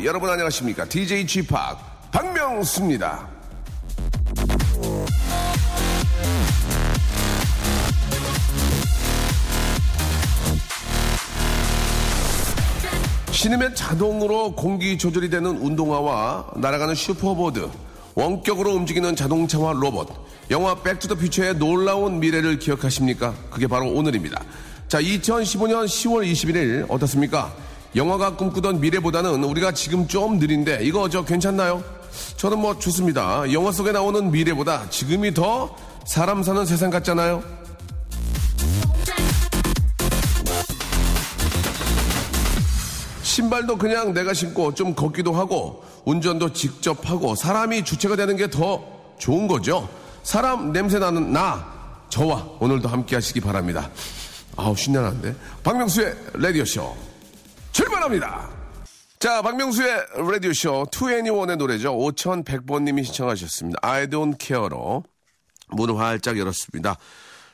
welcome. 여러분 안녕하십니까? DJ Chip 박명수입니다. 신으면 자동으로 공기 조절이 되는 운동화와 날아가는 슈퍼보드, 원격으로 움직이는 자동차와 로봇, 영화 백투더 퓨처의 놀라운 미래를 기억하십니까? 그게 바로 오늘입니다. 자, 2015년 10월 21일 어떻습니까? 영화가 꿈꾸던 미래보다는 우리가 지금 좀 느린데 이거 저 괜찮나요? 저는 뭐 좋습니다. 영화 속에 나오는 미래보다 지금이 더 사람 사는 세상 같잖아요. 신발도 그냥 내가 신고 좀 걷기도 하고 운전도 직접 하고 사람이 주체가 되는 게 더 좋은 거죠. 사람 냄새 나는 나 저와 오늘도 함께 하시기 바랍니다. 아우 신나는데 박명수의 라디오 쇼 출발합니다. 자, 박명수의 라디오쇼 2NE1의 노래죠. 5100번님이 신청하셨습니다. I don't care로 문을 활짝 열었습니다.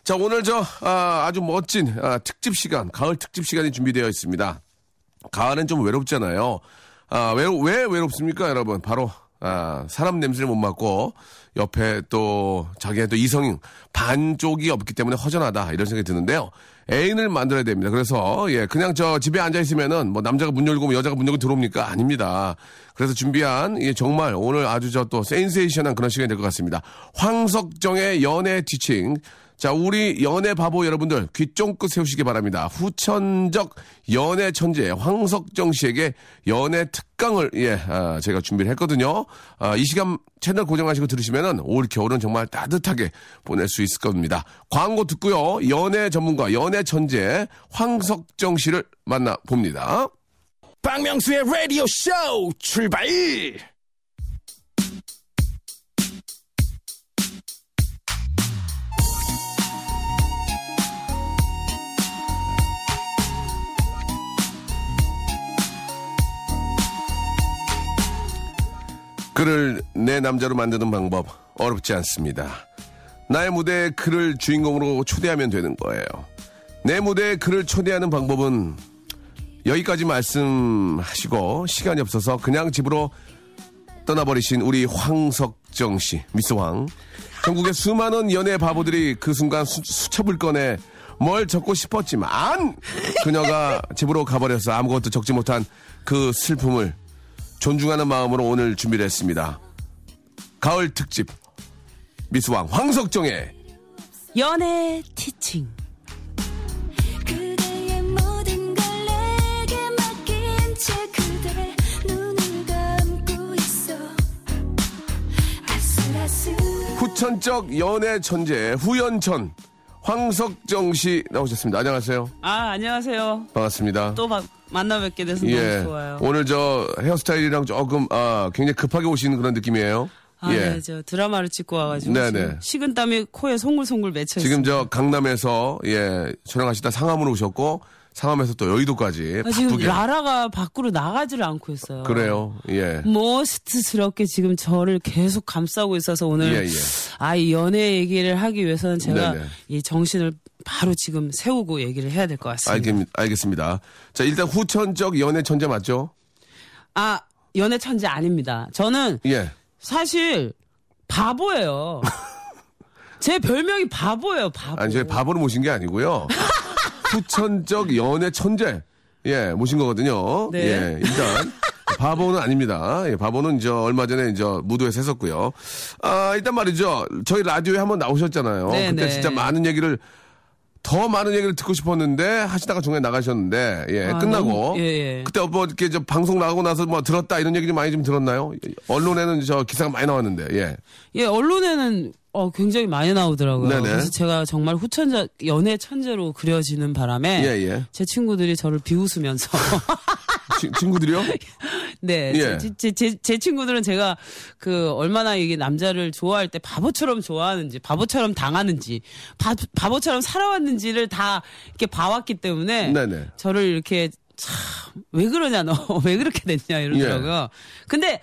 자, 오늘 저, 아, 주 멋진 아, 특집 시간, 가을 특집 시간이 준비되어 있습니다. 가을엔 좀 외롭잖아요. 아, 왜, 왜 외롭습니까, 여러분? 바로, 아, 사람 냄새를 못 맡고, 옆에 또, 자기의 또 이성 반쪽이 없기 때문에 허전하다, 이런 생각이 드는데요. 애인을 만들어야 됩니다. 그래서, 예, 그냥 저 집에 앉아 있으면은, 뭐, 남자가 문 열고, 뭐 여자가 문 열고 들어옵니까? 아닙니다. 그래서 준비한, 예, 정말 오늘 아주 저 또 센세이션한 그런 시간이 될 것 같습니다. 황석정의 연애 티칭. 자, 우리 연애 바보 여러분들 귀 쫑긋 세우시기 바랍니다. 후천적 연애 천재 황석정 씨에게 연애 특강을 예, 아, 제가 준비를 했거든요. 아, 이 시간 채널 고정하시고 들으시면은 올 겨울은 정말 따뜻하게 보낼 수 있을 겁니다. 광고 듣고요. 연애 전문가, 연애 천재 황석정 씨를 만나 봅니다. 박명수의 라디오 쇼 출발! 그를 내 남자로 만드는 방법 어렵지 않습니다. 나의 무대에 그를 주인공으로 초대하면 되는 거예요. 내 무대에 그를 초대하는 방법은 여기까지 말씀하시고 시간이 없어서 그냥 집으로 떠나버리신 우리 황석정 씨, 미스 황. 전국의 수많은 연애 바보들이 그 순간 수, 수첩을 꺼내 뭘 적고 싶었지만 그녀가 집으로 가버려서 아무것도 적지 못한 그 슬픔을 존중하는 마음으로 오늘 준비를 했습니다. 가을 특집 미스왕 황석정의 연애 티칭. 그대의 모든 걸 내게 맡긴 채 그대 눈을 감고 있어 아슬아슬 후천적 연애 천재 후연천 황석정 씨 나오셨습니다. 안녕하세요. 아 안녕하세요. 반갑습니다. 또 바- 만나 뵙게 돼서 예. 너무 좋아요. 오늘 저 헤어스타일이랑 조금 아 굉장히 급하게 오시는 그런 느낌이에요. 아, 예. 네, 저 드라마를 찍고 와가지고 네네. 지금 식은 땀이 코에 송글송글 맺혀 지금 있어요. 저 강남에서 예 촬영하시다 상암으로 오셨고 상암에서 또 여의도까지 아, 지금 라라가 밖으로 나가지를 않고 있어요. 그래요. 예. 머스트스럽게 지금 저를 계속 감싸고 있어서 오늘 예, 예. 아이 연애 얘기를 하기 위해서는 제가 네네. 이 정신을 바로 지금 세우고 얘기를 해야 될 것 같습니다. 알겠, 알겠 습니다. 자 일단 후천적 연애 천재 맞죠? 아 연애 천재 아닙니다. 저는 예. 사실 바보예요. 제 별명이 바보예요, 바보. 아니, 저희 바보를 모신 게 아니고요. 후천적 연애 천재. 예, 모신 거거든요. 네. 예, 일단. 바보는 아닙니다. 예, 바보는 저 얼마 전에 이제 무도에서 했었고요. 아, 일단 말이죠. 저희 라디오에 한번 나오셨잖아요. 네, 그때 네. 진짜 많은 얘기를 더 많은 얘기를 듣고 싶었는데 하시다가 중간에 나가셨는데 예, 아, 끝나고 너무- 예, 예. 그때 뭐 이렇게 저 방송 나가고 나서 뭐 들었다 이런 얘기 좀 많이 좀 들었나요? 언론에는 저 기사가 많이 나왔는데 예. 예, 언론에는 어, 굉장히 많이 나오더라고요. 네네. 그래서 제가 정말 후천자, 연애 천재로 그려지는 바람에 예, 예. 제 친구들이 저를 비웃으면서 치- 친구들이요? 네, 예. 제, 제, 제, 제 친구들은 제가 그 얼마나 이게 남자를 좋아할 때 바보처럼 좋아하는지, 바보처럼 당하는지, 바, 바보처럼 살아왔는지를 다 이렇게 봐왔기 때문에 네네. 저를 이렇게 참 왜 그러냐 너 왜 그렇게 됐냐 이러더라고요. 근데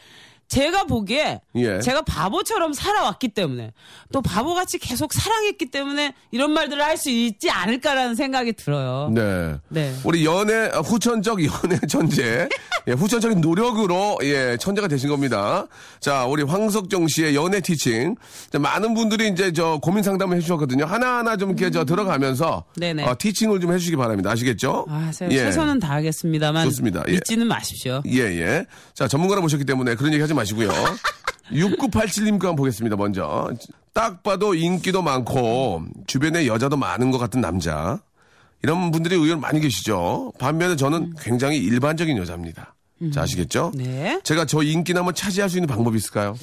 제가 보기에 예. 제가 바보처럼 살아왔기 때문에 또 바보같이 계속 사랑했기 때문에 이런 말들을 할 수 있지 않을까라는 생각이 들어요. 네. 네. 우리 연애 아, 후천적 연애 천재, 예, 후천적인 노력으로 예 천재가 되신 겁니다. 자, 우리 황석정 씨의 연애 티칭. 자, 많은 분들이 이제 저 고민 상담을 해주셨거든요. 하나 하나 좀 이렇게 저 들어가면서 네네. 어, 티칭을 좀 해주시기 바랍니다. 아시겠죠? 아, 예. 최선은 다하겠습니다만 좋습니다. 예. 믿지는 마십시오. 예, 예. 자, 전문가를 모셨기 때문에 그런 얘기 하지 마 시고요. 6987님 거 한번 보겠습니다, 먼저. 딱 봐도 인기도 많고, 주변에 여자도 많은 것 같은 남자. 이런 분들이 의견 많이 계시죠. 반면에 저는 굉장히 일반적인 여자입니다. 자, 아시겠죠? 네. 제가 저 인기남을 차지할 수 있는 방법이 있을까요?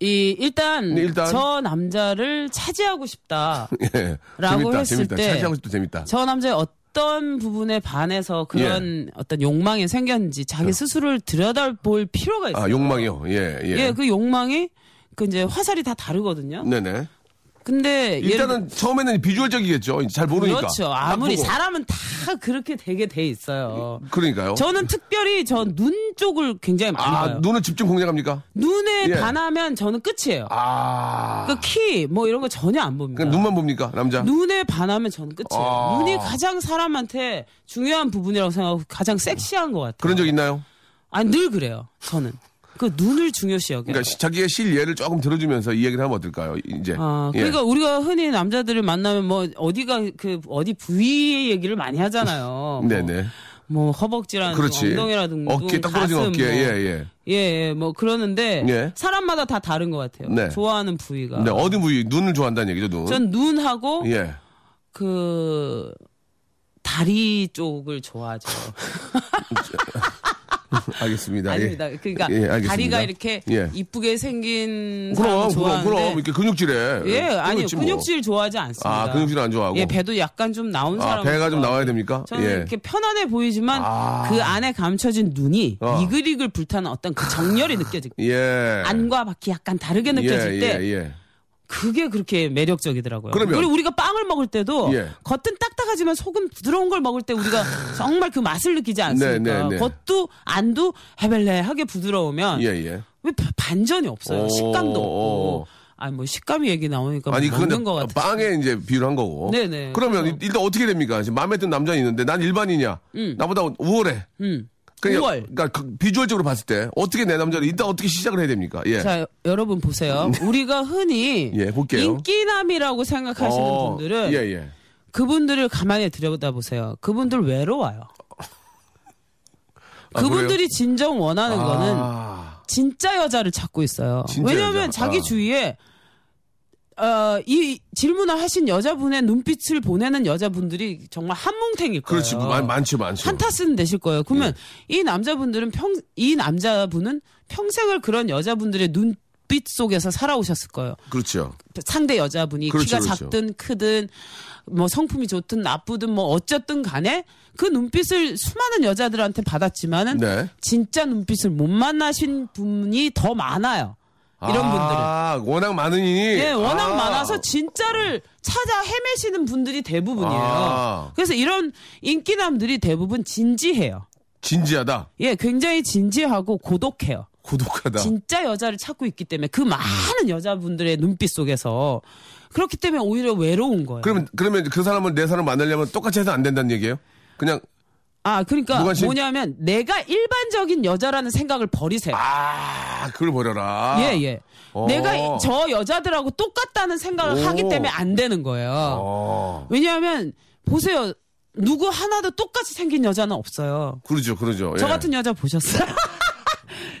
이 일단, 네, 일단. 저 남자를 차지하고 싶다. 예. 라고 재밌다, 했을 재밌다. 때 차지하고 싶다, 재밌다. 저 남자의 어떤 부분에 반해서 그런 어떤 욕망이 생겼는지 자기 스스로를 들여다볼 필요가 있어요. 아, 욕망이요. 예, 예. 예, 그 욕망이 그 이제 화살이 다 다르거든요. 네네. 근데 일단은 처음에는 비주얼적이겠죠. 잘 모르니까. 그렇죠. 딱 아무리 보고. 사람은 다 그렇게 되게 돼 있어요. 그러니까요. 저는 특별히 저 눈 쪽을 굉장히 많이 아, 봐요. 눈을 집중 공략합니까? 눈에 예. 반하면 저는 끝이에요. 아. 그 키 뭐 이런 거 전혀 안 봅니다. 그냥 눈만 봅니까, 남자? 눈에 반하면 저는 끝이에요. 아. 눈이 가장 사람한테 중요한 부분이라고 생각하고 가장 섹시한 것 같아요. 그런 적 있나요? 아니 늘 그래요. 저는 그 눈을 중요시 여겨요. 그러니까 시- 자기의 실 예를 조금 들어주면서 이 얘기를 하면 어떨까요? 이제. 아, 예. 그러니까 우리가 흔히 남자들을 만나면 뭐 어디가 그 어디 부위 얘기를 많이 하잖아요. 뭐, 네네. 뭐 허벅지라든지 그렇지. 엉덩이라든지 어깨 딱 부러진 가슴 어깨. 뭐. 예, 예. 예, 예, 뭐 그러는데 예. 사람마다 다 다른 것 같아요. 네. 좋아하는 부위가. 네, 어디 부위 눈을 좋아한다는 얘기죠, 눈. 전 눈하고 예. 그 다리 쪽을 좋아하죠. 알겠습니다. 예. 아닙니다. 그러니까 예, 알겠습니다. 다리가 이렇게 예. 이쁘게 생긴 그럼, 그럼, 그럼. 이렇게 근육질에. 예, 아니요. 뭐. 근육질 좋아하지 않습니다. 아, 근육질 안 좋아하고. 예, 배도 약간 좀 나온 아, 사람. 배가 좀 나와야 됩니까? 저는 예. 이렇게 편안해 보이지만 아. 그 안에 감춰진 눈이 어. 이글이글 불타는 어떤 그 정열이 느껴지고 예. 안과 밖이 약간 다르게 느껴질 예, 때 예, 예. 그게 그렇게 매력적이더라고요. 그러면- 그리고 우리가 빵을 먹을 때도 예. 겉은 딱딱하지만 속은 부드러운 걸 먹을 때 우리가 정말 그 맛을 느끼지 않습니까? 네, 네, 네. 겉도 안도 헤벨레하게 부드러우면 예, 예. 왜 바- 반전이 없어요? 오, 식감도 오. 없고. 아니 뭐 식감이 얘기 나오니까 아니, 뭐 그건 먹는 것 같아. 빵에 이제 비유를 한 거고. 네네. 그러면 그래서- 일단 어떻게 됩니까? 지금 마음에 드는 남자 있는데 난 일반이냐? 나보다 우월해. 음. 그냥, 5월. 그러니까 그 비주얼적으로 봤을 때 어떻게 내 남자를 일단 어떻게 시작을 해야 됩니까? 예. 자, 여러분 보세요. 우리가 흔히 예, 볼게요. 인기남이라고 생각하시는 어, 분들은 예, 예. 그분들을 가만히 들여다보세요. 그분들 외로워요. 아, 그분들이 진정 원하는 그래요? 거는 아, 진짜 여자를 찾고 있어요. 진짜 왜냐하면 여자. 자기 아. 주위에 어, 이 질문을 하신 여자분의 눈빛을 보내는 여자분들이 정말 한뭉탱일 거예요. 그렇지. 많, 많죠, 많죠. 한타스는 되실 거예요. 그러면 예. 이 남자분들은 평, 이 남자분은 평생을 그런 여자분들의 눈 빛 속에서 살아오셨을 거예요. 그렇죠. 상대 여자분이 그렇죠, 키가 그렇죠. 작든 크든 뭐 성품이 좋든 나쁘든 뭐 어쨌든 간에 그 눈빛을 수많은 여자들한테 받았지만은 네. 진짜 눈빛을 못 만나신 분이 더 많아요. 이런 분들은. 아, 워낙 많으니. 예, 워낙 아. 많아서 진짜를 찾아 헤매시는 분들이 대부분이에요. 아. 그래서 이런 인기남들이 대부분 진지해요. 진지하다. 예, 굉장히 진지하고 고독해요. 고독하다. 진짜 여자를 찾고 있기 때문에 그 많은 여자분들의 눈빛 속에서 그렇기 때문에 오히려 외로운 거예요. 그러면, 그러면 그 사람을 내 사람 만나려면 똑같이 해서 안 된다는 얘기예요? 그냥, 아, 그러니까 무관심? 뭐냐면 내가 일반적인 여자라는 생각을 버리세요. 아, 그걸 버려라. 예, 예. 어. 내가 저 여자들하고 똑같다는 생각을 오. 하기 때문에 안 되는 거예요. 어. 왜냐하면 보세요. 누구 하나도 똑같이 생긴 여자는 없어요. 그러죠, 그러죠. 저 예. 같은 여자 보셨어요?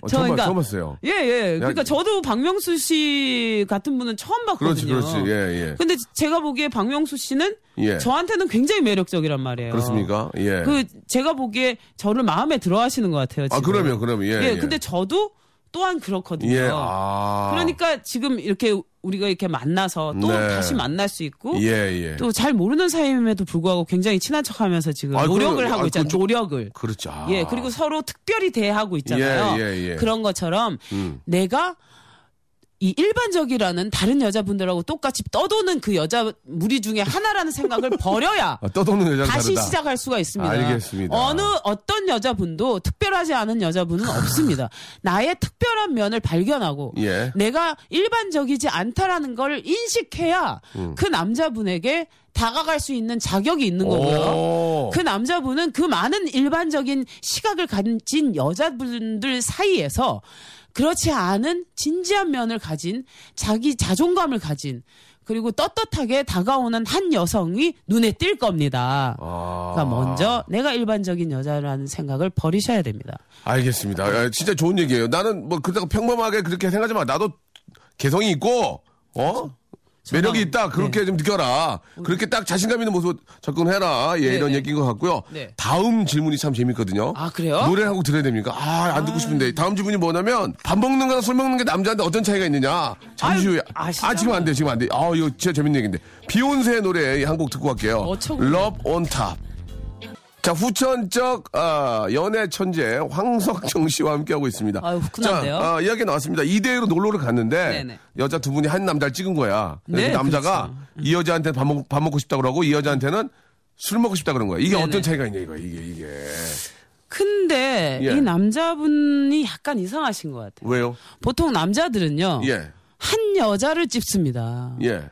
어, 저 처음, 봤- 그러니까- 처음 봤어요. 예, 예. 그러니까 야, 저도 박명수 씨 같은 분은 처음 그렇지, 봤거든요. 그렇지. 예, 예. 근데 제가 보기에 박명수 씨는 예. 저한테는 굉장히 매력적이란 말이에요. 그렇습니까? 예. 그 제가 보기에 저를 마음에 들어 하시는 것 같아요. 아, 지금. 그러면, 그러면, 예. 예, 근데 저도 또한 그렇거든요. 예, 아. 그러니까 지금 이렇게 우리가 이렇게 만나서 또 네. 다시 만날 수 있고 예, 예. 또잘 모르는 사이임에도 불구하고 굉장히 친한 척하면서 지금 아, 노력을 그럼, 하고 아, 있잖아요. 좀- 노력을. 그렇죠. 아. 예, 그리고 서로 특별히 대하고 있잖아요. 예, 예, 예. 그런 것처럼 음. 내가 이 일반적이라는 다른 여자분들하고 똑같이 떠도는 그 여자 무리 중에 하나라는 생각을 버려야 아, 떠도는 여자는 다시 다르다. 시작할 수가 있습니다. 알겠습니다. 어느 어떤 여자분도 특별하지 않은 여자분은 없습니다. 나의 특별한 면을 발견하고 예. 내가 일반적이지 않다라는 걸 인식해야 음. 그 남자분에게 다가갈 수 있는 자격이 있는 거고요. 오. 그 남자분은 그 많은 일반적인 시각을 가진 여자분들 사이에서 그렇지 않은 진지한 면을 가진 자기 자존감을 가진 그리고 떳떳하게 다가오는 한 여성이 눈에 띌 겁니다. 아. 그러니까 먼저 내가 일반적인 여자라는 생각을 버리셔야 됩니다. 알겠습니다. 아, 진짜 좋은 얘기예요. 나는 뭐 그렇다고 평범하게 그렇게 생각하지 마. 나도 개성이 있고 어 매력이 있다. 그렇게 네. 좀 느껴라. 그렇게 딱 자신감 있는 모습 접근해라. 예, 네, 이런 네. 얘기인 것 같고요. 네. 다음 질문이 참 재밌거든요. 아, 그래요? 노래 한곡 들어야 됩니까? 아, 안 듣고 싶은데. 다음 질문이 뭐냐면 밥 먹는 거랑 술 먹는 게 남자한테 어떤 차이가 있느냐? 잠시 후에. 아시죠? 아, 지금 안 돼. 지금 안 돼. 아, 이거 진짜 재밌는 얘기인데. 비욘세 노래 한 곡 듣고 갈게요. 어처구니. Love on Top. 자, 후천 적 아, 연애 천재 황석정 씨와 함께하고 있습니다. 아유, 후끈한데요? 자, 아, 이야기 나왔습니다. 이대로 놀러를 갔는데 네네. 여자 두 분이 한 남자를 찍은 거야. 네, 그 남자가 이 여자한테 밥, 먹, 밥 먹고 싶다 그러고 이 여자한테는 술 먹고 싶다 그런 거야. 이게 네네. 어떤 차이가 있냐 이거 이게 이게 근데 예. 이 남자분이 약간 이상하신 것 같아요. 왜요? 보통 남자들은요. 예. 한 여자를 찝습니다. 예.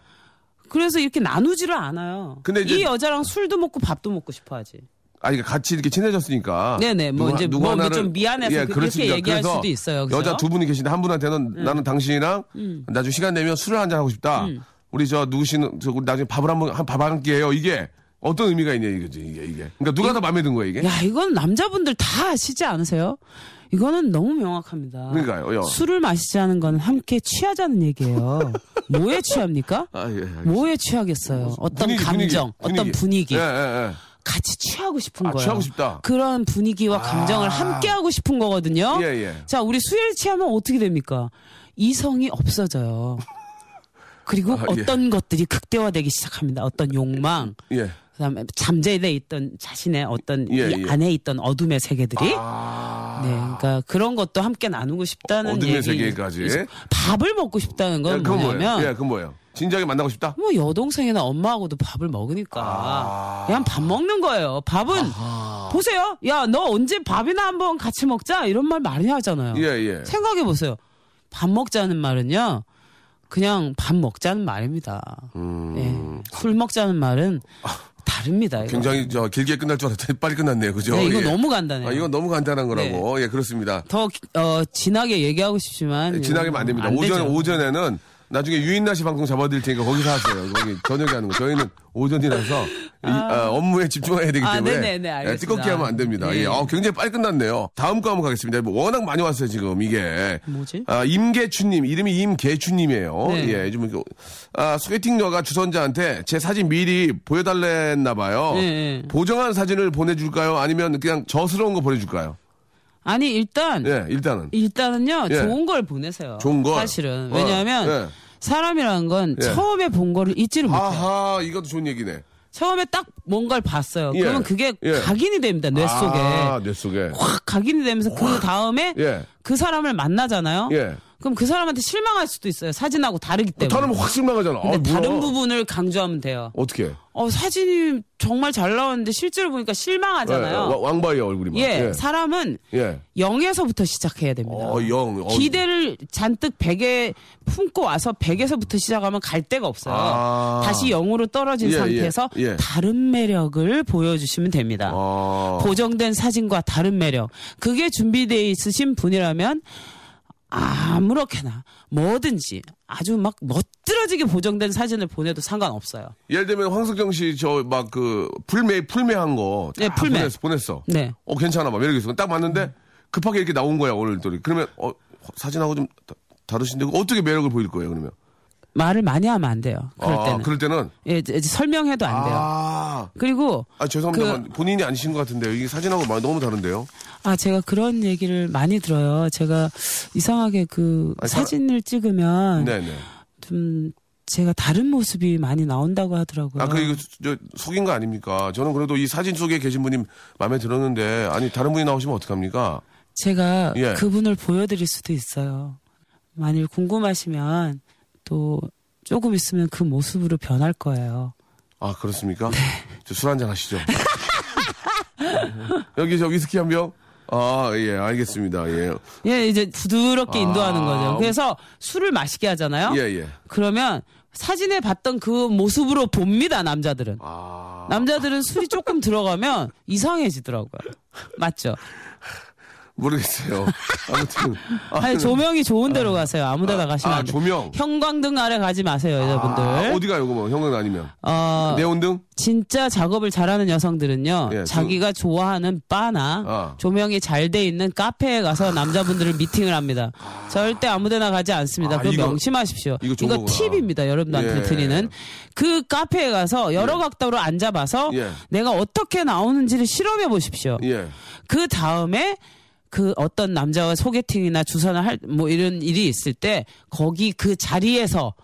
그래서 이렇게 나누지를 않아요. 근데 이 여자랑 술도 먹고 밥도 먹고 싶어 하지. 아, 이게 같이 이렇게 친해졌으니까. 네네, 뭐 이제 뭐좀 미안해서 그렇게 그렇습니다. 얘기할 수도 있어요, 그죠? 음. 여자 두 분이 계신데 한 분한테는 나는 당신이랑 나중에 시간 되면 술을 한잔 하고 싶다. 우리 저 누구시는 저 우리 나중에 밥을 한번 밥한 끼 해요. 이게 어떤 의미가 있냐 이거지 이게 이게. 그러니까 누가 더 마음에 든 거야 이게? 야, 이건 남자분들 다 아시지 않으세요? 이거는 너무 명확합니다. 그러니까요, 요. 술을 마시자는 건 함께 취하자는 얘기예요. 뭐에 취합니까? 아, 예. 알겠습니다. 뭐에 취하겠어요? 어떤 분위기, 감정, 분위기, 어떤 분위기. 예, 예, 예. 같이 취하고 싶은 아, 거예요. 취하고 싶다. 그런 분위기와 감정을 함께 하고 싶은 거거든요. 예, 예. 자, 우리 수혈 취하면 어떻게 됩니까? 이성이 없어져요. 그리고 아, 예. 어떤 것들이 극대화되기 시작합니다. 어떤 욕망, 예. 그다음에 잠재돼 있던 자신의 어떤 예, 이 예. 안에 있던 어둠의 세계들이 아. 네, 그러니까 그런 것도 함께 나누고 싶다는 어둠의 얘기. 세계까지. 밥을 먹고 싶다는 건 예, 그건 뭐냐면 뭐예요? 예, 그건 뭐예요? 진지하게 만나고 싶다? 뭐 여동생이나 엄마하고도 밥을 먹으니까 아. 그냥 밥 먹는 거예요. 밥은 보세요. 야, 너 언제 밥이나 한번 같이 먹자 이런 말 많이 하잖아요. 예, 예. 생각해 보세요. 밥 먹자는 말은요. 그냥 밥 먹자는 말입니다. 예. 술 먹자는 말은 다릅니다. 이거. 음. 굉장히 저 길게 끝날 줄 알았더니 빨리 끝났네요. 그죠? 네, 이거 예. 너무 간단해요. 아, 이건 너무 간단한 거라고. 예, 그렇습니다. 더 어, 진하게 얘기하고 싶지만 지나가면 안 됩니다. 안 오전, 되죠. 오전에는 나중에 유인나 씨 방송 잡아드릴 테니까 거기서 하세요. 거기 저녁에 하는 거. 저희는 오전이라서 이, 아, 업무에 집중해야 되기 아, 때문에 네네네, 예, 알겠습니다. 뜨겁게 하면 안 됩니다. 네. 예, 어, 굉장히 빨리 끝났네요. 다음 거 한번 가겠습니다. 뭐 워낙 많이 왔어요 지금 이게. 뭐지? 아, 임계춘님 이름이 임계춘님이에요. 네. 예, 요즘 아, 소개팅녀가 주선자한테 제 사진 미리 보여달랬나 봐요. 네, 네. 보정한 사진을 보내줄까요? 아니면 그냥 저스러운 거 보내줄까요? 아니 일단 예, 일단은. 일단은요 예. 좋은 걸 보내세요. 좋은 걸? 사실은 어, 왜냐하면 예. 사람이라는 건 예. 처음에 본 거를 잊지를 못해요. 아하, 이것도 좋은 얘기네. 처음에 딱 뭔가를 봤어요. 예. 그러면 그게 예. 각인이 됩니다 뇌 속에 아, 뇌 속에. 확 각인이 되면서 그 다음에 예. 그 사람을 만나잖아요. 예. 그럼 그 사람한테 실망할 수도 있어요. 사진하고 다르기 때문에. 다르면 확 실망하잖아. 근데 아, 뭐야. 다른 부분을 강조하면 돼요. 어떻게? 어 사진이 정말 잘 나왔는데 실제로 보니까 실망하잖아요. 왕바이어 얼굴이 막. 예, 사람은 예. 0에서부터 시작해야 됩니다. 어, 영. 어, 기대를 잔뜩 100에 품고 와서 100에서부터 시작하면 갈 데가 없어요. 아. 다시 0으로 떨어진 예, 상태에서 예, 예. 다른 매력을 보여주시면 됩니다. 아. 보정된 사진과 다른 매력. 그게 준비되어 있으신 분이라면 아무렇게나 뭐든지 아주 막 멋들어지게 보정된 사진을 보내도 상관없어요. 예를 들면 황석경 씨 저 막 그 풀메 풀메한 거. 네, 다 풀메. 보냈어. 보냈어. 네. 어 괜찮아 막 매력 있어. 딱 봤는데 급하게 이렇게 나온 거야 오늘 또. 그러면 어 사진하고 좀 다- 다르신데 어떻게 매력을 보일 거예요 그러면? 말을 많이 하면 안 돼요. 그럴 아, 때는. 그럴 때는. 예, 이제 설명해도 안 돼요. 아. 그리고 아 죄송합니다. 본인이 아니신 것 같은데요. 이게 사진하고 많이 너무 다른데요. 아, 제가 그런 얘기를 많이 들어요. 제가 이상하게 그 아니, 사- 사진을 찍으면 네네. 좀 제가 다른 모습이 많이 나온다고 하더라고요. 아, 그, 이거, 저, 속인 거 아닙니까? 저는 그래도 이 사진 속에 계신 분이 마음에 들었는데, 아니, 다른 분이 나오시면 어떡합니까? 제가 예. 그분을 보여드릴 수도 있어요. 만일 궁금하시면 또 조금 있으면 그 모습으로 변할 거예요. 아, 그렇습니까? 네. 술 한잔 하시죠. 여기 저 위스키 한 병? 아, 예, 알겠습니다. 예. 예, 이제 부드럽게 아. 인도하는 거죠. 그래서 술을 마시게 하잖아요. 예, 예. 그러면 사진에 봤던 그 모습으로 봅니다, 남자들은. 아. 남자들은 술이 조금 들어가면 이상해지더라고요. 맞죠? 모르겠어요. 아무튼. 아, 아니, 조명이 좋은 데로 가세요. 아무 데나 가시면 아, 안 돼요. 조명. 형광등 아래 가지 마세요, 여자분들. 아, 어디 가요, 그거 형은 아니면? 어, 네온등? 진짜 작업을 잘하는 여성들은요, 예, 자기가 좋아하는 바나 아. 조명이 잘 돼 있는 카페에 가서 남자분들을 미팅을 합니다. 절대 아무 데나 가지 않습니다. 아, 그거 이거- 명심하십시오. 이거 거구나. 팁입니다, 여러분들한테 예. 드리는. 그 카페에 가서 여러 각도로 앉아봐서 예. 내가 어떻게 나오는지를 실험해 보십시오. 예. 그 다음에 그 어떤 남자와 소개팅이나 주선을 할 뭐 이런 일이 있을 때 거기 그 자리에서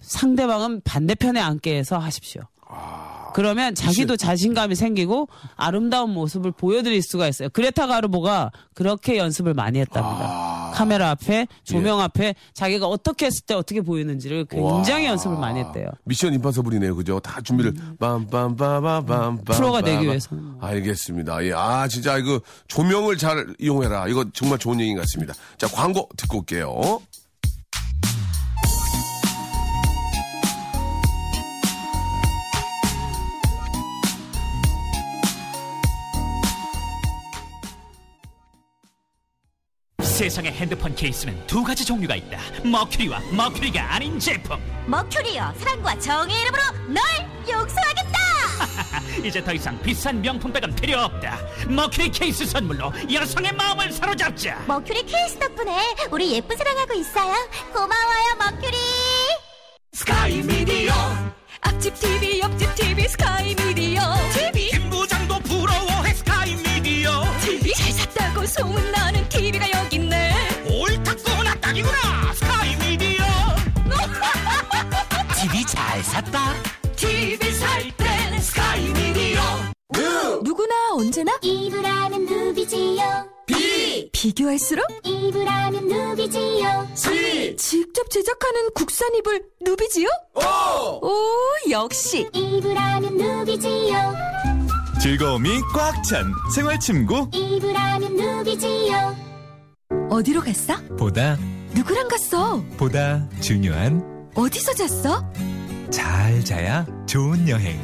상대방은 반대편에 앉게 해서 하십시오. 그러면 자기도 자신감이 생기고 아름다운 모습을 보여드릴 수가 있어요. 그레타 가르보가 그렇게 연습을 많이 했답니다. 카메라 앞에, 조명 앞에 자기가 어떻게 했을 때 어떻게 보이는지를 굉장히 와. 연습을 많이 했대요. 미션 임파서블이네요, 그죠? 다 준비를 빰빰빠바밤빰 프로가 되기 위해서는. 알겠습니다. 예, 아 진짜 이거 조명을 잘 이용해라. 이거 정말 좋은 얘기 같습니다. 자 광고 듣고 올게요. 세상의 핸드폰 케이스는 두 가지 종류가 있다. 머큐리와 머큐리가 아닌 제품. 머큐리여 사랑과 정의 이름으로 널 용서하겠다! 이제 더 이상 비싼 명품백은 필요 없다. 머큐리 케이스 선물로 여성의 마음을 사로잡자. 머큐리 케이스 덕분에 우리 예쁜 사랑하고 있어요. 고마워요 머큐리! 스카이 미디어. 앞집 TV 옆집 TV 스카이 미디어. TV 김 부장도 부러워해 스카이 미디어. TV 잘 샀다고 소문나는 TV가 여 언제나 이브라는 누비지요. 비! 비교할수록 이브라는 누비지요. 직접 제작하는 국산 이불 누비지요? 오, 역시. 이브라는 누비지요. 즐거움이 꽉 찬 생활 침구. 이브라는 누비지요. 어디로 갔어? 보다. 누구랑 갔어? 보다 중요한 어디서 잤어? 잘 자야 좋은 여행.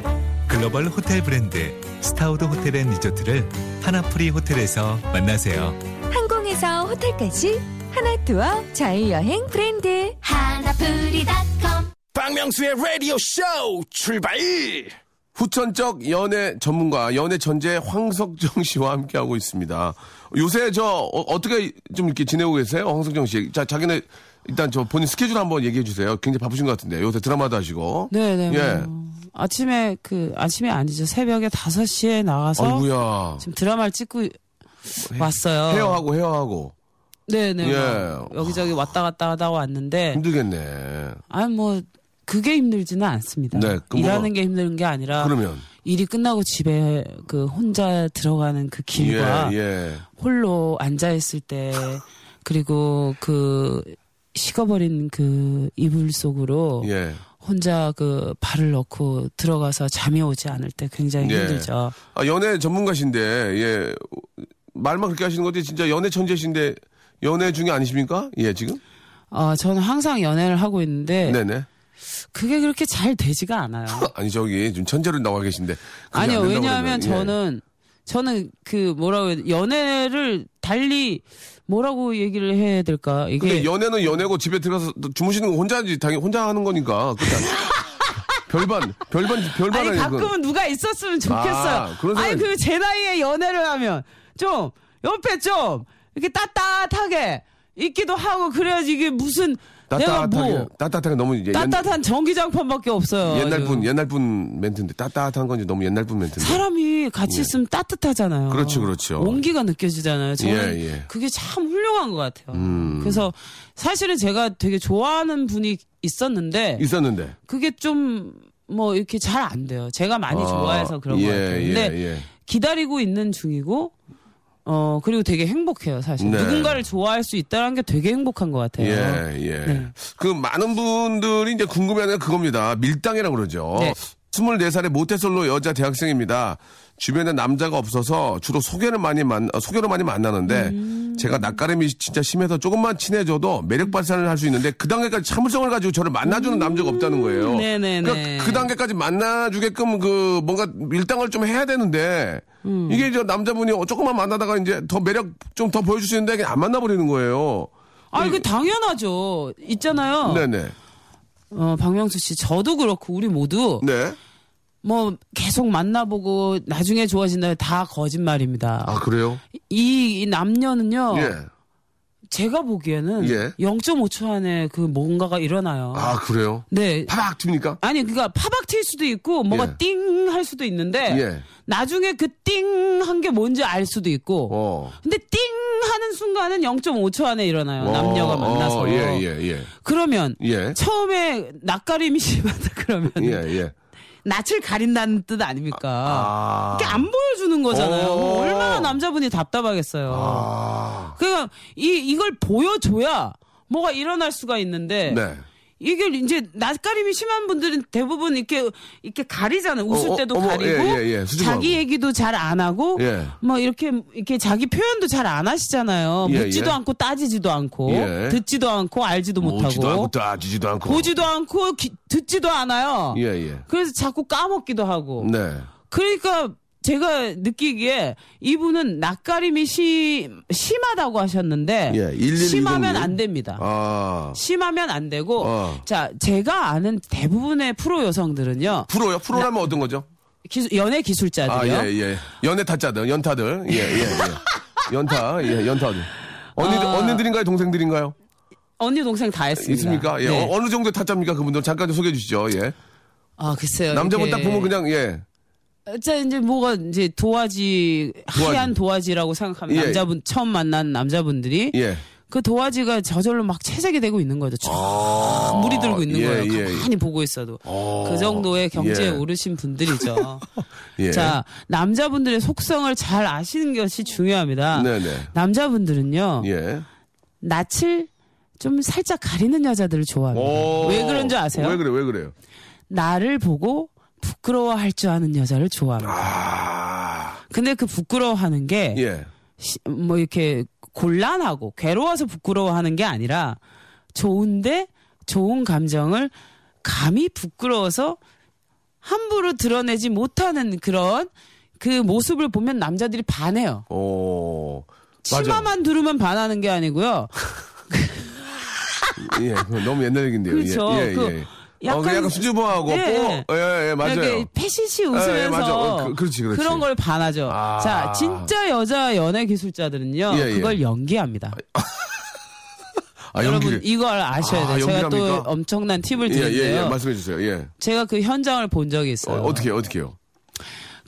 글로벌 호텔 브랜드 스타우드 호텔 앤 리조트를 하나프리 호텔에서 만나세요 항공에서 호텔까지 하나투어 자유여행 브랜드 하나프리닷컴 박명수의 라디오 쇼 출발 후천적 연애 전문가 연애 전재 황석정 씨와 함께하고 있습니다. 요새 저 어, 떻게좀 이렇게 지내고 계세요, 황석정 씨? 자 자기네 일단 저 본인 스케줄 한번 얘기해 주세요. 굉장히 바쁘신 것 같은데 요새 드라마도 하시고. 네네. 예. 뭐. 아침에 그 아침이 아니죠. 새벽에 5시에 나가서 아이고야. 지금 드라마를 찍고 왔어요. 헤어하고 헤어하고 네네. 예. 뭐 여기저기 왔다 갔다 하다 왔는데 힘들겠네. 아니 뭐 그게 힘들지는 않습니다. 네, 그 일하는 뭐가- 게 힘든 게 아니라 그러면 일이 끝나고 집에 그 혼자 들어가는 그 길과 예 예. 홀로 앉아 있을 때 그리고 그 식어버린 그 이불 속으로 예. 혼자 그 발을 넣고 들어가서 잠이 오지 않을 때 굉장히 예. 힘들죠. 아, 연애 전문가신데 예 말만 그렇게 하시는 거지 진짜 연애 천재신데 연애 중에 아니십니까? 예 지금? 어, 저는 항상 연애를 하고 있는데 네네. 그게 그렇게 잘 되지가 않아요. 아니 저기 좀 천재로 나와 계신데. 아니요, 왜냐하면 예. 저는 저는 그 뭐라고 해야 돼, 연애를 달리 뭐라고 얘기를 해야 될까? 이게 근데 연애는 연애고 집에 들어가서 또 주무시는 거 혼자지 당연히 혼자 하는 거니까. 별반 별반 별반 아니 아니고. 가끔은 누가 있었으면 좋겠어요. 아, 그런 아니 그 제 나이에 연애를 하면 좀 옆에 좀 이렇게 따뜻하게 있기도 하고 그래야지 이게 무슨 따뜻하게 뭐 따뜻하게 너무 이제 옛, 따뜻한 전기장판밖에 없어요. 옛날 분. 옛날 분 멘트인데 따뜻한 건지 너무 옛날 분 멘트인데. 사람이 같이 있으면 따뜻하잖아요. 그렇죠, 그렇죠. 온기가 느껴지잖아요. 저는 예, 예. 그게 참 훌륭한 것 같아요. 음. 그래서 사실은 제가 되게 좋아하는 분이 있었는데 있었는데. 그게 좀 뭐 이렇게 잘 안 돼요. 제가 많이 아, 좋아해서 그런 예, 것 같아요. 근데 예, 예. 기다리고 있는 중이고 어 그리고 되게 행복해요 사실 네. 누군가를 좋아할 수 있다는 게 되게 행복한 것 같아요. 예, 예. 네. 그 많은 분들이 이제 궁금해하는 게 그겁니다. 밀당이라고 그러죠. 네. 24살의 모태솔로 여자 대학생입니다. 주변에 남자가 없어서 주로 소개를 많이 만, 어, 소개로 많이 만나는데 음. 제가 낯가림이 진짜 심해서 조금만 친해져도 매력 발산을 할 수 있는데 그 단계까지 참을성을 가지고 저를 만나주는 남자가 없다는 거예요. 음. 네네네. 그러니까 그 단계까지 만나주게끔 그 뭔가 밀당을 좀 해야 되는데 음. 이게 저 남자분이 조금만 만나다가 이제 더 매력 좀 더 보여줄 수 있는데 안 만나버리는 거예요. 아, 그 당연하죠. 있잖아요. 네네. 어, 박명수 씨, 저도 그렇고 우리 모두 네. 뭐 계속 만나보고 나중에 좋아진다 다 거짓말입니다. 아 그래요? 이, 이 남녀는요. 예. 제가 보기에는 예. 0.5초 안에 그 뭔가가 일어나요. 아 그래요? 네. 파박 튑니까? 아니 그니까 파박 튈 수도 있고 뭐가 예. 띵할 수도 있는데 예. 나중에 그 띵 한 게 뭔지 알 수도 있고 어. 근데 띵 하는 순간은 0.5초 안에 일어나요. 남녀가 어, 만나서. 어, 예, 예, 예. 그러면 예. 처음에 낯가림이 심하다 그러면 예, 예. 낯을 가린다는 뜻 아닙니까? 아. 이게 안 보여주는 거잖아요. 어. 뭐 얼마나 남자분이 답답하겠어요. 아. 그러니까 이 이걸 보여줘야 뭐가 일어날 수가 있는데 네. 이게 이제 낯가림이 심한 분들은 대부분 이렇게 이렇게 가리잖아요. 웃을 어, 어, 때도 어머, 가리고 예, 예, 예. 자기 얘기도 잘 안 하고 예. 뭐 이렇게 이렇게 자기 표현도 잘 안 하시잖아요. 예, 묻지도 예. 않고 따지지도 않고 예. 듣지도 않고 알지도 보지도 못하고 않고 따지지도 않고. 보지도 않고 기- 듣지도 않아요. 예, 예. 그래서 자꾸 까먹기도 하고. 네. 그러니까 제가 느끼기에 이분은 낯가림이 시, 심하다고 하셨는데 예, 1120 심하면 님. 안 됩니다. 아. 심하면 안 되고 어. 자 제가 아는 대부분의 프로 여성들은요 프로요? 프로라면 어떤 거죠? 기술- 연애 기술자들이요. 아, 예, 예. 연애 타짜들, 연타들. 예, 예, 예. 연타, 예, 연타들. 언니들, 아. 언니들인가요? 동생들인가요? 언니 동생 다 했습니다. 있습니까? 예. 네. 어, 어느 정도의 타짜입니까? 그분들 잠깐 좀 소개해 주시죠. 예. 아 글쎄요. 남자분 이게- 딱 보면 그냥, 예. 자 이제 뭐가 이제 도화지, 도화지. 하얀 도화지라고 생각하면 예. 남자분 처음 만난 남자분들이 예. 그 도화지가 저절로 막 채색이 되고 있는 거죠. 쫙 물이 들고 있는 예, 거예요. 예, 가만히 보고 있어도 어. 그 정도의 경제에 예. 오르신 분들이죠. 예. 자 남자분들의 속성을 잘 아시는 것이 중요합니다. 네네. 남자분들은요 예. 낯을 좀 살짝 가리는 여자들을 좋아합니다. 오. 왜 그런 줄 아세요? 왜 그래, 왜 그래요? 나를 보고 부끄러워할 줄 아는 여자를 좋아합니다. 아. 근데 그 부끄러워하는 게 예. 시- 뭐 이렇게 곤란하고 괴로워서 부끄러워하는 게 아니라 좋은데 좋은 감정을 감히 부끄러워서 함부로 드러내지 못하는 그런 그 모습을 보면 남자들이 반해요. 오. 맞아. 치마만 두르면 반하는 게 아니고요. 예. 너무 옛날 얘기인데요. 그렇죠. 예, 예, 그 예. 약간- 어, 그 약간 수줍어하고, 예, 뽀, 예, 예, 맞아요. 이렇게 패시시 예, 웃으면서 예, 맞아. 어, 그- 그렇지, 그렇지. 런걸 반하죠. 아. 자, 진짜 여자 연애 기술자들은요. 예, 예. 그걸 연기합니다. 아, 여러분 연기를. 이걸 아셔야 아, 돼요. 제가 연기랍니까? 또 엄청난 팁을 예, 드리는데요. 예, 예. 말씀해 주세요. 예. 제가 그 현장을 본 적이 있어요. 어, 떻게 어떻게요?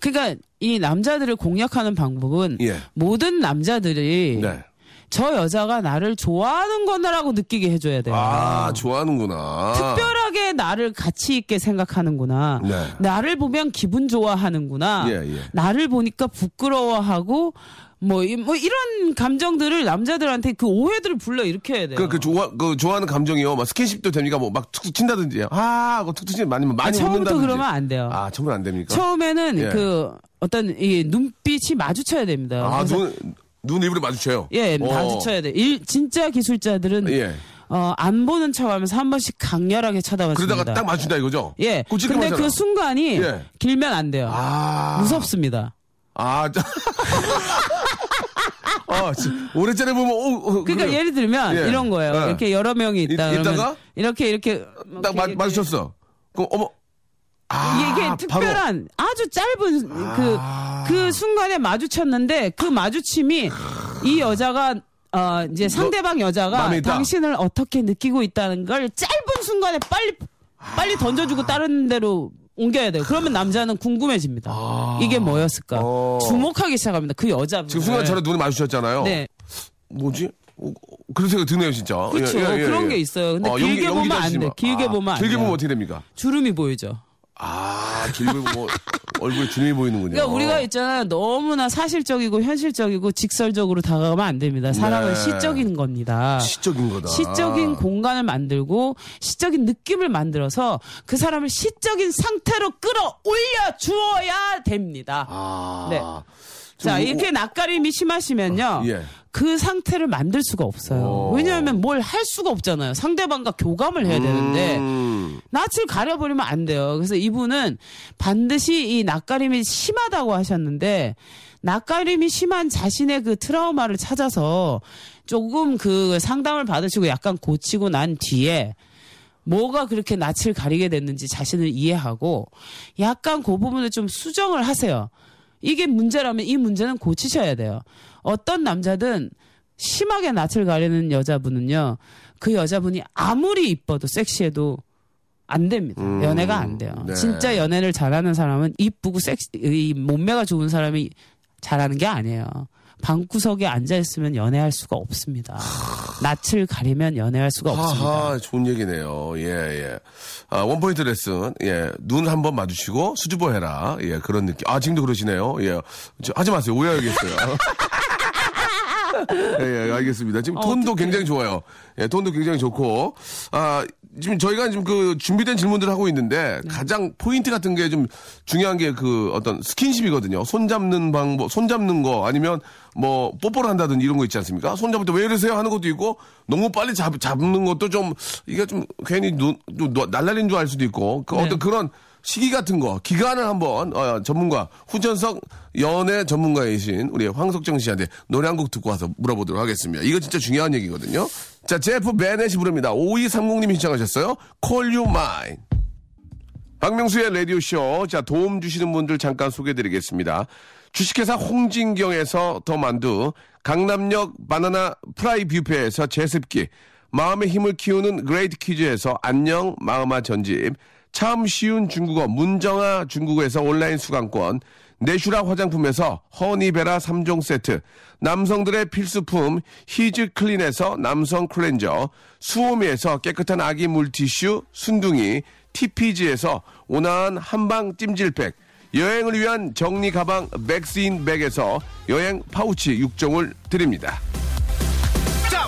그러니까 이 남자들을 공략하는 방법은 예. 모든 남자들이 네. 저 여자가 나를 좋아하는 거나라고 느끼게 해줘야 돼요. 아, 좋아하는구나. 특별하게 나를 가치 있게 생각하는구나. 네. 나를 보면 기분 좋아하는구나. 예, 예. 나를 보니까 부끄러워하고 뭐, 이- 뭐 이런 감정들을 남자들한테 그 오해들을 불러 일으켜야 돼요. 그, 그 좋아, 그 좋아하는 감정이요. 막 스킨십도 됩니까? 뭐 막 툭툭 친다든지. 아, 그거 툭툭 친 많이, 많이 아, 처음부터 웃는다든지. 그러면 안 돼요. 아, 처음엔 안 됩니까? 처음에는 예. 그 어떤 이 눈빛이 마주쳐야 됩니다. 아, 눈, 눈 일부러 마주쳐요. 예, 어. 마주쳐야 돼. 일, 진짜 기술자들은 예. 어, 안 보는 척하면서 한 번씩 강렬하게 쳐다봤습니다. 그러다가 딱 맞춘다 이거죠? 예. 근데 찔끔하잖아. 그 순간이 예. 길면 안 돼요. 아. 무섭습니다. 아, 자. 아, 지- 오래전에 보면, 어, 어, 그러니까 그래요. 예를 들면 예. 이런 거예요. 예. 이렇게 여러 명이 있다. 이- 그러면 있다가? 이렇게 이렇게 딱 마, 마주쳤어. 그럼, 어머. 아, 이게 바로. 특별한 아주 짧은 그, 아. 그 순간에 마주쳤는데 그 마주침이 이 여자가 어 이제 상대방 여자가? 당신을 어떻게 느끼고 있다는 걸 짧은 순간에 빨리 빨리 던져주고 다른 데로 옮겨야 돼요. 그러면 남자는 궁금해집니다. 이게 뭐였을까? 아. 어. 주목하기 시작합니다. 그 여자. 지금 순간 저랑 눈이 마주쳤잖아요. 네. 뭐지? 어, 그런 생각이 드네요, 진짜. 그렇죠. 그런 게 있어요. 근데 길게 보면 안 돼. 길게 아, 보면 안 길게. 보면 어떻게 됩니까? 주름이 보이죠. 아, 길고 뭐, 얼굴에 주름이 보이는군요. 그러니까 우리가 있잖아요. 너무나 사실적이고 현실적이고 직설적으로 다가가면 안 됩니다. 사람은 네. 시적인 겁니다. 시적인 거다. 시적인 공간을 만들고 시적인 느낌을 만들어서 그 사람을 시적인 상태로 끌어올려 주어야 됩니다. 아. 네. 좀 자, 뭐- 이렇게 낯가림이 심하시면요. 예. 그 상태를 만들 수가 없어요. 어. 왜냐하면 뭘 할 수가 없잖아요. 상대방과 교감을 해야 되는데 음. 낯을 가려버리면 안 돼요. 그래서 이분은 반드시 이 낯가림이 심하다고 하셨는데 낯가림이 심한 자신의 그 트라우마를 찾아서 조금 그 상담을 받으시고 약간 고치고 난 뒤에 뭐가 그렇게 낯을 가리게 됐는지 자신을 이해하고 약간 그 부분을 좀 수정을 하세요. 이게 문제라면 이 문제는 고치셔야 돼요. 어떤 남자든 심하게 낯을 가리는 여자분은요, 그 여자분이 아무리 이뻐도 섹시해도 안 됩니다. 음, 연애가 안 돼요. 네. 진짜 연애를 잘하는 사람은 이쁘고 섹시, 이 몸매가 좋은 사람이 잘하는 게 아니에요. 방구석에 앉아 있으면 연애할 수가 없습니다. 낯을 가리면 연애할 수가 없습니다. 하하, 좋은 얘기네요. 예, 예. 아, 원포인트 레슨. 예. 눈 한번 마주치고 수줍어 해라. 예, 그런 느낌. 아, 지금도 그러시네요. 예. 저, 하지 마세요. 오해하겠어요. 예, 예, 알겠습니다. 지금 어, 톤도. 굉장히 좋아요. 예, 톤도 굉장히 좋고. 아, 지금 저희가 지금 그 준비된 질문들을 하고 있는데 네. 가장 포인트 같은 게 좀 중요한 게 그 어떤 스킨십이거든요. 손 잡는 방법, 손 잡는 거 아니면 뭐 뽀뽀를 한다든지 이런 거 있지 않습니까? 손 잡을 때 왜 이러세요 하는 것도 있고 너무 빨리 잡, 잡는 것도 좀 이게 좀 괜히 눈, 좀 날라린 줄 알 수도 있고 그 네. 어떤 그런 시기 같은 거 기간을 한번 어, 전문가 후천석 연애 전문가이신 우리 황석정 씨한테 노래 한 곡 듣고 와서 물어보도록 하겠습니다. 이거 진짜 중요한 얘기거든요. 자 제프 베넷이 부릅니다. 5230님이 신청하셨어요. Call You Mine. 박명수의 라디오쇼. 자, 도움 주시는 분들 잠깐 소개해드리겠습니다. 주식회사 홍진경에서 더 만두, 강남역 바나나 프라이 뷔페에서 제습기, 마음의 힘을 키우는 그레이트 퀴즈에서 안녕 마음아 전집, 참 쉬운 중국어 문정아 중국어에서 온라인 수강권, 내슈라 화장품에서 허니베라 3종 세트, 남성들의 필수품 히즈 클린에서 남성 클렌저, 수오미에서 깨끗한 아기 물티슈 순둥이, TPG에서 온화한 한방 찜질팩, 여행을 위한 정리 가방 맥스인 백에서 여행 파우치 6종을 드립니다. 자,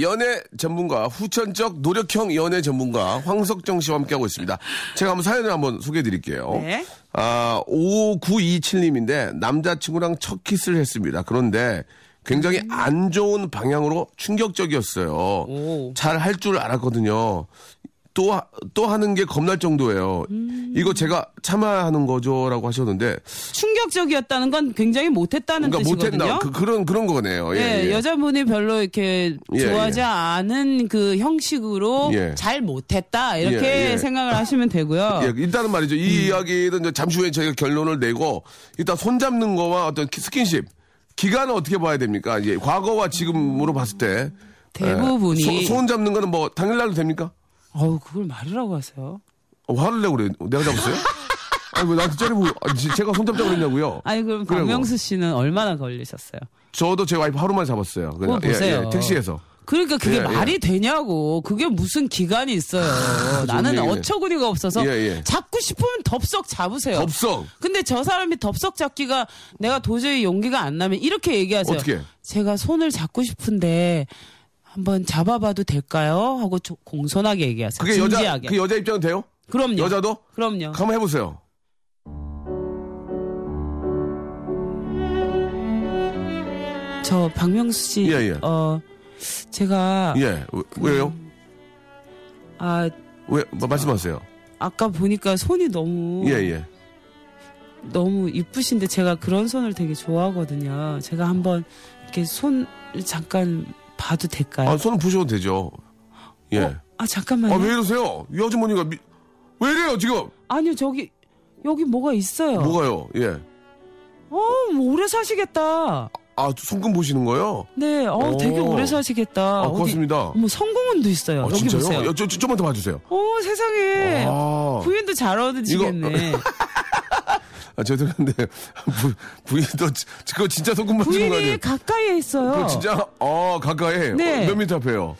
연애 전문가, 후천적 노력형 연애 전문가 황석정 씨와 함께하고 있습니다. 제가 한번 사연을 한번 소개해 드릴게요. 네. 아, 5927님인데 남자친구랑 첫 키스를 했습니다. 그런데 굉장히 안 좋은 방향으로 충격적이었어요. 오. 잘할 줄 알았거든요. 또, 하- 또 하는 게 겁날 정도예요. 음. 이거 제가 참아야 하는 거죠? 라고 하셨는데. 충격적이었다는 건 굉장히 못했다는 그러니까 뜻이거든요. 못했나. 그, 그런, 그런 거네요. 예, 네, 예. 여자분이 별로 이렇게 예, 좋아하지 예. 않은 그 형식으로 예. 잘 못했다 이렇게 예, 예. 생각을 하시면 되고요. 예, 일단은 말이죠. 이 음. 이야기는 잠시 후에 저희가 결론을 내고 일단 손 잡는 거와 어떤 키- 스킨십 기간은 어떻게 봐야 됩니까? 예, 과거와 지금으로 봤을 때 대부분이- 예, 소- 손 잡는 거는 뭐 당일날도 됩니까? 어우 그걸 말이라고 하세요. 어, 화를 내고 그래. 내가 잡았어요? 아니 왜 나한테 째리고 아니, 지- 제가 손 잡자고 그랬냐고요? 아니 그럼. 박명수 씨는 얼마나 걸리셨어요? 저도 제 와이프 하루만 잡았어요. 그냥 그거 보세요. 예, 예, 택시에서. 그러니까 그게 예, 말이 예. 되냐고. 그게 무슨 기간이 있어요. 나는 얘기네. 어처구니가 없어서 예, 예. 잡고 싶으면 덥석 잡으세요. 덥석. 근데 저 사람이 덥석 잡기가 내가 도저히 용기가 안 나면 이렇게 얘기하세요. 어떻게? 제가 손을 잡고 싶은데 한번 잡아봐도 될까요? 하고 조- 공손하게 얘기하세요. 그게 여자 진지하게. 그 여자 입장은 돼요? 그럼요. 여자도? 그럼요. 한번 해보세요. 저 박명수 씨, 예, 예. 어 제가 예. 왜- 왜요? 아왜 뭐, 말씀하세요. 아까 보니까 손이 너무 예, 예. 너무 이쁘신데 제가 그런 손을 되게 좋아하거든요. 제가 한번 이렇게 손 잠깐 봐도 될까요? 아, 손은 부셔도 되죠. 예. 어, 아 잠깐만요. 아, 왜 이러세요? 이 아주머니가 미... 왜 이래요, 지금? 아니요 저기 여기 뭐가 있어요. 뭐가요? 예. 어, 뭐 오래 사시겠다. 아, 손금 보시는 거요? 네, 어, 오. 되게 오래 사시겠다. 아, 어디- 고맙습니다. 어머, 성공운도 있어요. 아, 여기 진짜요? 보세요. 야, 저, 저, 좀만 더 봐주세요. 어, 세상에. 아. 부인도 잘 얻으시겠네. 아, 죄송한데, 부, 부인도, 지- 그거 진짜 손금 맞추는 거 부인이 아니에요? 가까이에 있어요. 그거 진짜, 어, 가까이. 네. 어, 몇 미터 앞에요?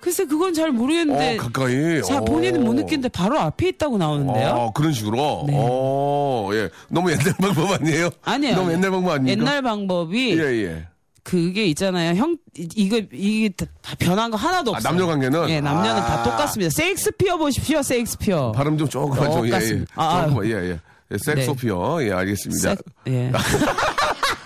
글쎄 그건 잘 모르겠는데 어, 가까이. 자 어. 본인은 못 느끼는데 바로 앞에 있다고 나오는데요. 어, 그런 식으로. 네. 어, 예. 너무 옛날 방법 아니에요? 아니에요. 너무 옛날 방법 아닙니까? 옛날 방법이 예, 예. 그게 있잖아요. 형 이- 이거 이게 다- 다 변한 거 하나도 아, 없어요. 남녀 관계는? 예, 남녀는 아. 다 똑같습니다. 세익스피어 보십시오. 세익스피어. 발음 좀 조금만 좀, 예, 예. 아, 조금만, 예, 예. 예, 섹소피어. 예, 알겠습니다. 색- 예.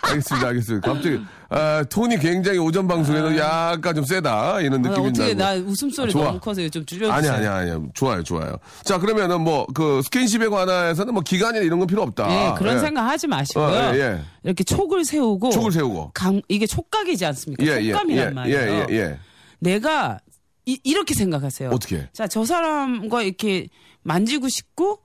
알겠습니다, 알겠습니다. 갑자기, 아, 톤이 굉장히 오전 방송에는 약간 좀 세다. 이런 아, 느낌이 어떻게 나고. 나 웃음소리 아, 좋아. 너무 커서 좀 줄여주세요. 아니, 아니, 아니. 좋아요, 좋아요. 자, 그러면은 뭐, 그, 스킨십에 관해서는 뭐, 기간이나 이런 건 필요 없다. 예, 그런 예. 생각 하지 마시고요. 어, 예, 예. 이렇게 촉을 세우고 촉을 세우고. 강, 이게 촉각이지 않습니까? 예, 예. 촉감이란 예, 말이에요. 예, 예, 예. 내가 이, 이렇게 생각하세요. 어떻게? 자, 저 사람과 이렇게 만지고 싶고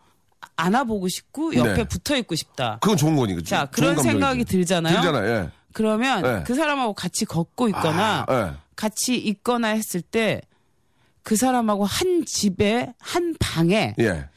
안아보고 싶고 옆에 네. 붙어 있고 싶다. 그건 좋은 거니까. 자, 그런. 생각이 들잖아요. 들잖아요, 예. 그러면 네. 그 사람하고 같이 걷고 있거나 아, 예. 같이 있거나 했을 때 그 사람하고 한 집에 한 방에 예.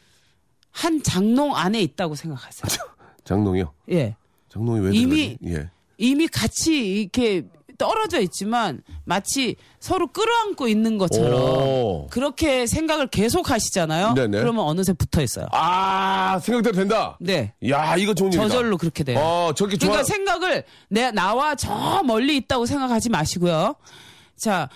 한 장롱 안에 있다고 생각하세요. 장롱이요? 예. 장롱이 왜 이미-? 예. 이미 같이 이렇게 떨어져 있지만 마치 서로 끌어안고 있는 것처럼 오. 그렇게 생각을 계속 하시잖아요. 네네. 그러면 어느새 붙어 있어요. 아, 생각대로 된다? 네. 야, 이거 좋은 일이다. 저절로 그렇게 돼요. 어, 저기 좋아. 그러니까 생각을 내 나와 저 멀리 있다고 생각하지 마시고요. 자,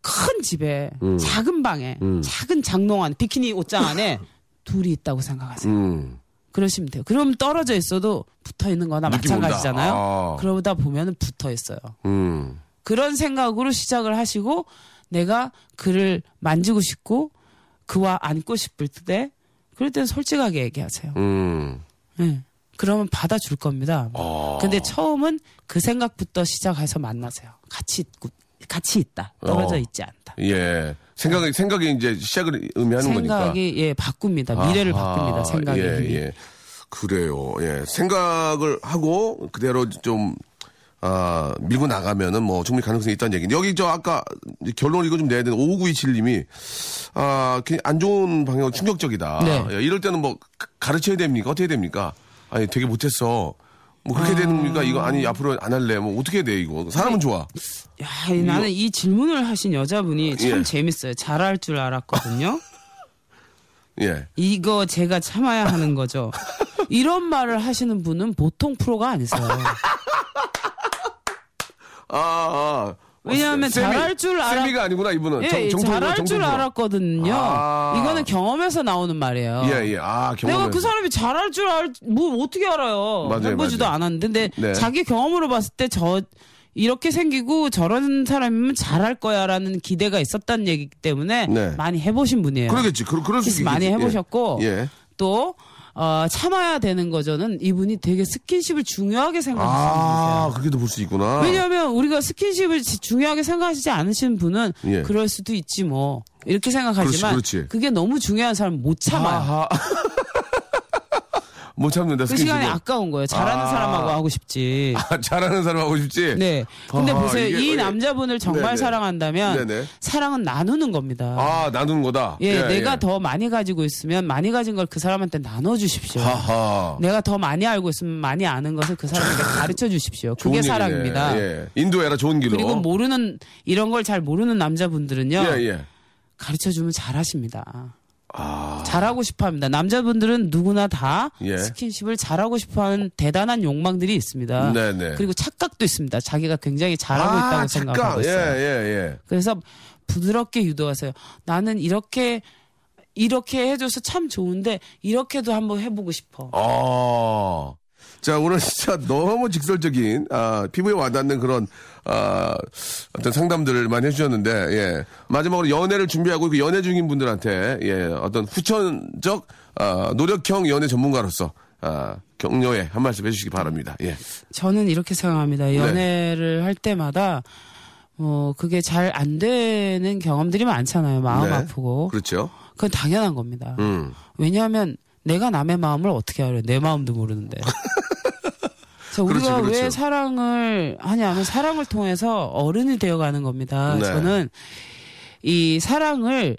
큰 집에 음. 작은 방에 작은 장롱 안 비키니 옷장 안에 둘이 있다고 생각하세요. 음. 그러시면 돼요. 그럼 떨어져 있어도 붙어 있는 거나. 마찬가지잖아요. 아. 그러다 보면은 붙어 있어요. 음. 그런 생각으로 시작을 하시고 내가 그를 만지고 싶고 그와 안고 싶을 때 그럴 때는 솔직하게 얘기하세요. 음. 네. 그러면 받아줄 겁니다. 아. 근데 처음은 그 생각부터 시작해서 만나세요. 같이 있고 같이 있다. 떨어져 어. 있지 않다. 예. 생각이, 생각이 이제 시작을 의미하는 거니까. 생각이 예 바꿉니다. 미래를 아하, 바꿉니다. 생각이. 예, 예. 그래요. 예. 생각을 하고 그대로 좀, 아, 밀고 나가면은 뭐 충분히 가능성이 있다는 얘기인데 여기 저 아까 결론을 이거 좀 내야 되는 5927님이 아, 안 좋은 방향으로 충격적이다. 네. 야, 이럴 때는 뭐 가- 가르쳐야 됩니까? 어떻게 됩니까? 아니, 되게 못했어. 뭐 그렇게 아. 되는니까 이거 아니 앞으로 안 할래. 뭐 어떻게 돼 이거? 사람은 좋아. 야, 이 나는 이 질문을 하신 여자분이 참 예. 재밌어요. 잘할 줄 알았거든요. 예. 이거 제가 참아야 하는 거죠. 이런 말을 하시는 분은 보통 프로가 아니세요. 아, 아. 왜냐하면 세미- 잘할 줄 알아- 세미가 아니구나 이분은. 예, 정, 정통, 잘할 줄 정통 프로. 알았거든요. 아. 이거는 경험에서 나오는 말이에요. 예, 예. 아, 경험. 내가 그 사람이 잘할 줄 알, 뭐, 어떻게 알아요? 맞아요, 해보지도 맞아요. 않았는데, 근데 네. 자기 경험으로 봤을 때 저, 이렇게 생기고 저런 사람이면 잘할 거야라는 기대가 있었다는 얘기기 때문에 네. 많이 해보신 분이에요. 그러겠지. 그, 그럴 수 있겠지. 많이 예. 해보셨고, 예. 또, 어, 참아야 되는 거죠는 이분이 되게 스킨십을 중요하게 생각하시는 아, 분이세요. 그렇게도 볼 수 있구나. 왜냐하면 우리가 스킨십을 지- 중요하게 생각하시지 않으신 분은 예. 그럴 수도 있지 뭐 이렇게 생각하지만 그렇지, 그렇지. 게 너무 중요한 사람 못 참아요. 아하. 못 참는다. 그 스킨십을. 시간이 아까운 거예요. 잘하는 아. 사람하고 하고 싶지. 아, 잘하는 사람 하고 싶지? 네. 근데 아하, 보세요. 이게- 이 예. 남자분을 정말 네네. 사랑한다면 네네. 사랑은 나누는 겁니다. 아, 나누는 거다. 예, 내가 더 많이 가지고 있으면 많이 가진 걸 그 사람한테 나눠 주십시오. 하하. 내가 더 많이 알고 있으면 많이 아는 것을 그 사람에게 가르쳐 주십시오. 좋은 그게 얘기네. 사랑입니다. 예. 인도해라, 좋은 길로. 그리고 모르는 이런 걸 잘 모르는 남자분들은요. 예, 예. 가르쳐 주면 잘하십니다. 아. 잘하고 싶어 합니다. 남자분들은 누구나 다 예. 스킨십을 잘하고 싶어 하는 대단한 욕망들이 있습니다. 네네. 그리고 착각도 있습니다. 자기가 굉장히 잘하고 아, 있다고 착각. 생각하고 있어요. 예, 예, 예. 그래서 부드럽게 유도하세요. 나는 이렇게 이렇게 해줘서 참 좋은데 이렇게도 한번 해보고 싶어. 아. 자, 오늘 진짜 너무 직설적인, 아, 피부에 와닿는 그런, 아, 어떤 상담들을 많이 해주셨는데, 예. 마지막으로 연애를 준비하고 그 연애 중인 분들한테, 예, 어떤 후천적, 아, 노력형 연애 전문가로서, 아, 격려에 한 말씀 해주시기 바랍니다. 예. 저는 이렇게 생각합니다. 연애를 할 때마다 뭐 그게 잘 안 되는 경험들이 많잖아요. 마음 네. 아프고 그렇죠. 그건 당연한 겁니다. 음. 왜냐하면 내가 남의 마음을 어떻게 알아요? 내 마음도 모르는데. 그래서 우리가 그렇죠, 그렇죠. 왜 사랑을 하냐면 사랑을 통해서 어른이 되어가는 겁니다. 네. 저는 이 사랑을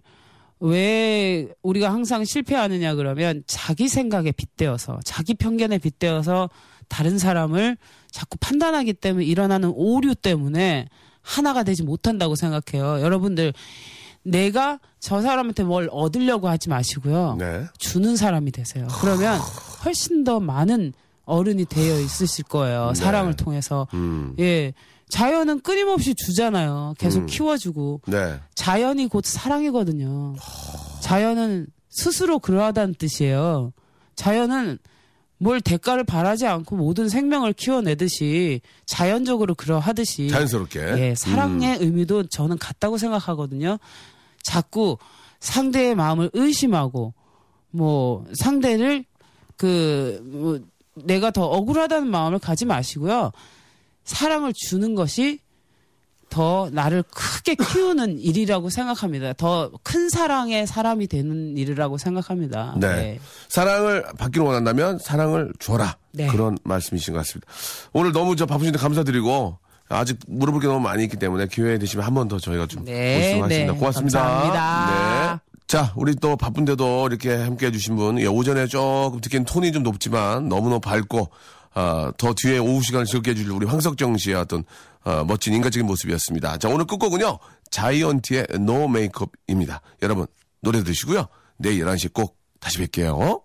왜 우리가 항상 실패하느냐 그러면 자기 생각에 빗대어서 자기 편견에 빗대어서 다른 사람을 자꾸 판단하기 때문에 일어나는 오류 때문에 하나가 되지 못한다고 생각해요. 여러분들 내가 저 사람한테 뭘 얻으려고 하지 마시고요. 네. 주는 사람이 되세요. 그러면 훨씬 더 많은 어른이 되어 있으실 거예요. 사랑을 통해서. 네. 음. 예. 자연은 끊임없이 주잖아요. 계속 음. 키워주고. 네. 자연이 곧 사랑이거든요. 자연은 스스로 그러하다는 뜻이에요. 자연은 뭘 대가를 바라지 않고 모든 생명을 키워내듯이 자연적으로 그러하듯이 자연스럽게. 예, 사랑의 의미도 저는 같다고 생각하거든요. 자꾸 상대의 마음을 의심하고 뭐 상대를 그 뭐, 내가 더 억울하다는 마음을 가지 마시고요. 사랑을 주는 것이 더 나를 크게 키우는 일이라고 생각합니다. 더 큰 사랑의 사람이 되는 일이라고 생각합니다. 네. 사랑을 받기를 원한다면 사랑을 줘라. 네. 그런 말씀이신 것 같습니다. 오늘 너무 저 바쁘신데 감사드리고 아직 물어볼 게 너무 많이 있기 때문에 기회 되시면 한 번 더 저희가 좀 네, 보시겠습니다. 네. 고맙습니다. 감사합니다. 네. 자, 우리 또 바쁜데도 이렇게 함께 해주신 분, 예, 오전에 조금 듣기엔 톤이 좀 높지만 너무너무 밝고, 아, 더 뒤에 오후 시간을 즐겁게 해줄 우리 황석정 씨의 어떤, 아, 멋진 인간적인 모습이었습니다. 자, 오늘 끝곡은요, 자이언티의 노 메이크업입니다. 여러분, 노래 들으시고요. 내일 11시 꼭 다시 뵐게요.